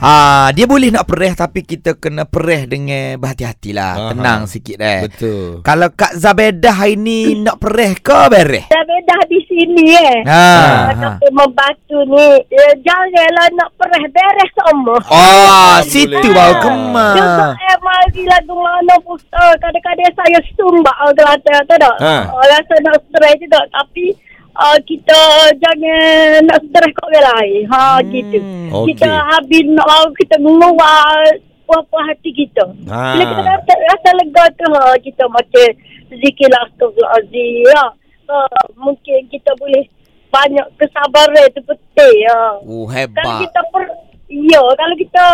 Ha, dia boleh nak pereh tapi kita kena pereh dengan berhati-hati lah. Aha. Tenang sikit eh. Betul. Kalau Kak Zabedah hari ni nak pereh ke bereh? Dah bedah di sini eh. Ha. ha. Tapi membatu ni eh, Janganlah nak pereh beres semua Oh, situ Boleh. baru Juga kemas. eh mari lagu mana pun uh, Kadang-kadang saya sumbak uh, Kelantan tu tak Ha. uh, Rasa nak stres juga Tapi uh, kita jangan nak stres kat orang lain Ha Hmm. gitu Okey. Kita habis nak lalu kita mengeluar Puas-puas hati kita Ha. Bila kita rasa, rasa lega tu ha, Kita macam Zikir lah Astagfirullahaladzim ya. uh, Mungkin kita boleh Banyak kesabaran tu penting ya. Oh, Kalau hebat. kita per, ya, kalau kita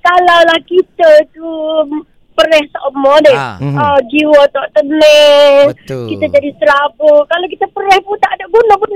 kalau lah kita tu perih semua ni. Ah. Ah, jiwa tak tenang. Betul. Kita jadi serabut. Kalau kita perih pun tak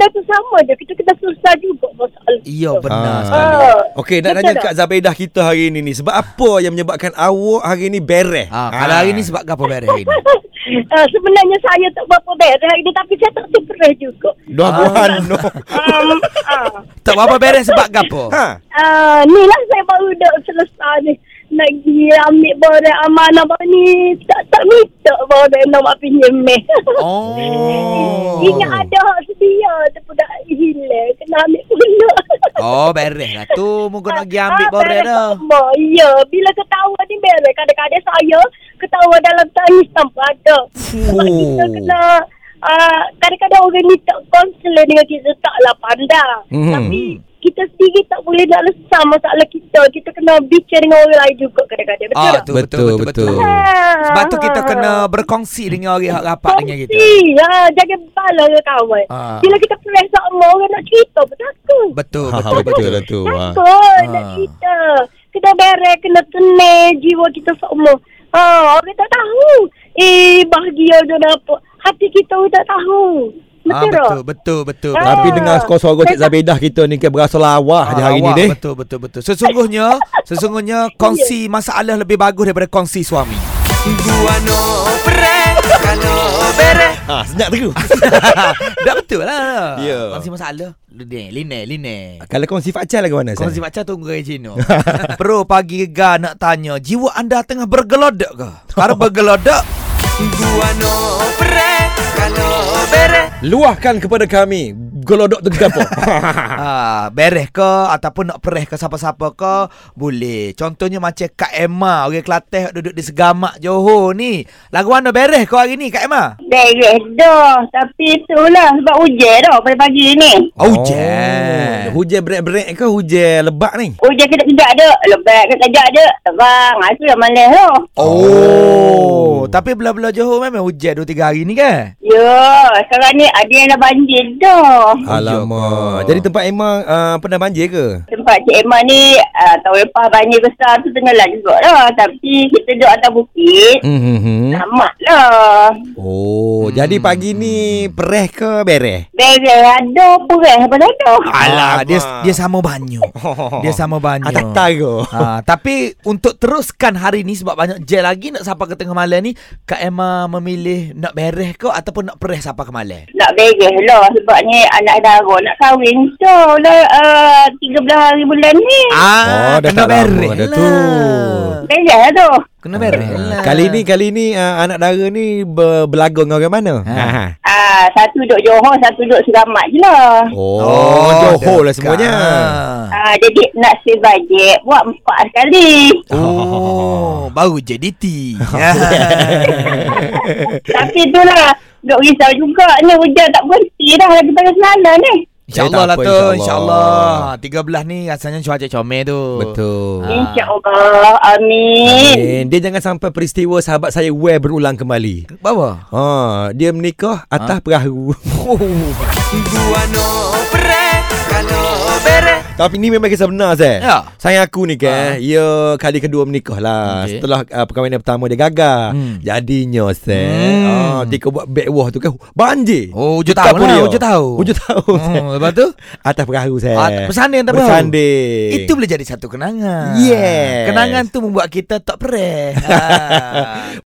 benda tu sama je. Kita kena susah juga masalah. Ya, tu. benar Ah. sekali. Ah. Okey, nak Betul tanya tak? Kak Zabedah kita hari ini ni. Sebab apa yang menyebabkan awak hari ni bereh? Ha, kalau hari ni sebab apa bereh hari ni? Ah, sebenarnya saya tak berapa beres hari ni tapi saya tak perih juga. Dua Ah. bulan no. Um, ah. Tak apa beres sebab apa? Ha. Ah, ni lah saya baru dah selesai ni. Pergi ambil barang amanah baru ni. Tak tak minta barang nak pinjam meh. Oh. Ingat ada hak sedia tu pun dah hilang. Kena ambil pula. Oh, beres lah tu. Mungkin nak pergi ambil Ah, beres dah. sama. Ya, bila ketawa ni beres. Kadang-kadang saya ketawa dalam tangis tanpa ada. Sebab kita kena uh, kadang-kadang orang ni tak konselor dengan kita taklah pandang. Mhm. Tapi kita sendiri tak boleh nak lesah masalah kita. Kita kena bicara dengan orang lain juga kadang-kadang. Betul Ah, tak? tu, betul, Betul, betul, betul. betul. Ah, Sebab tu kita ah, kena ah. berkongsi dengan orang yang rapat dengan kita. Kongsi. Ha, jangan bala ke kawan. Ah. Bila kita press sama orang nak cerita pun takut. Betul, Ha, betul, betul betul. lah tu. Ha. Takut nak Ah. cerita. Kena beres, kena tenang jiwa kita semua. Ha, orang tak tahu. Eh, bahagia je dapat. Hati kita pun tak tahu. Ah, Betul betul, betul, betul. Ah. Tapi betul. dengar suara-suara Cik Zabedah kita ni kan berasa lawah je hari ni deh. Betul, betul, betul. Sesungguhnya, sesungguhnya kongsi masalah lebih bagus daripada kongsi suami. Gua no pereh, kano bereh. Ha, senyap tu. Dah betul lah. Ya. Kongsi masalah. Line, line, line. Kalau kongsi fakcal lagu mana? Kongsi Saya? baca tunggu ke Cino. Bro, pagi ga nak tanya, jiwa anda tengah bergelodok ke? Kalau bergelodok, gua no pereh, kano bereh. Luahkan kepada kami Golodok tu gapo Ah, bereh ke ataupun nak pereh ke siapa-siapa ke boleh. Contohnya macam Kak Emma orang Kelantan duduk di Segamak Johor ni. Lagu mana bereh kau hari ni Kak Emma? Beres dah. Tapi itulah sebab hujan dah pada pagi ni. Oh, hujan. Hujan berat-berat ke hujan lebat ni? Hujan kejap-kejap ada. Lebat kejap ada. Terang. Ah, Itu yang malas tu. Oh, tapi belah-belah Johor memang hujan 2 3 hari ni kan? Ya, sekarang ni ada yang dah banjir dah. Alamak. Jadi tempat Emma uh, pernah banjir ke? Tempat Cik Emma ni uh, tahun lepas banjir besar tu tenggelam juga lah. Tapi kita duduk atas bukit. Hmm. Selamat lah. Oh, jadi pagi ni pereh ke bereh? Beres ada perih apa ada. Alah, dia Alamak. dia sama banyu. Dia sama banyu. Atas tago. Ha, tapi untuk teruskan hari ni sebab banyak je lagi nak sampai ke tengah malam ni, Kak Emma memilih nak bereh ke ataupun nak pereh sampai ke malam? Nak beres lah sebab ni anak dara nak kahwin. So lah uh, 13 hari bulan ni. Ah, Oh, dah kena tak bereh dah lah. tu. Beres lah tu. Kena bereh Ah, lah. Kali ni kali ni uh, anak dara ni ber, berlagu dengan orang mana? Ha. Ha. Ah, satu duduk Johor, satu duduk Seramat je lah. Oh, Johor lah semuanya. Ah, jadi nak save budget buat empat sekali. Oh, baru JDT. Tapi itulah duk risau juga ni hujan tak berhenti dah lagi pada semalam ni. InsyaAllah Eh, lah tu insyaAllah. InsyaAllah 13 ni rasanya cuaca comel tu Betul. Ah. InsyaAllah. Amin. Amin. Dia jangan sampai peristiwa sahabat saya Well berulang kembali. Bawa Ha, dia menikah atas perahu. Gua no pereh Kano bereh Tapi ni memang kisah benar Zat Ya. Sayang aku ni kan Ia kali kedua menikah lah Okey. Setelah uh, perkahwinan pertama dia gagal Hmm. Jadinya Zat Hmm. ah, Dia buat back tu kan Banjir Oh, hujung Betapa tahun lah, dia. hujung tahun. Hujung tahun Zat. oh, Lepas tu Atas perahu ah, Bersanding tak perahu? Bersanding Itu boleh jadi satu kenangan Yes. Kenangan tu membuat kita tak pereh ah.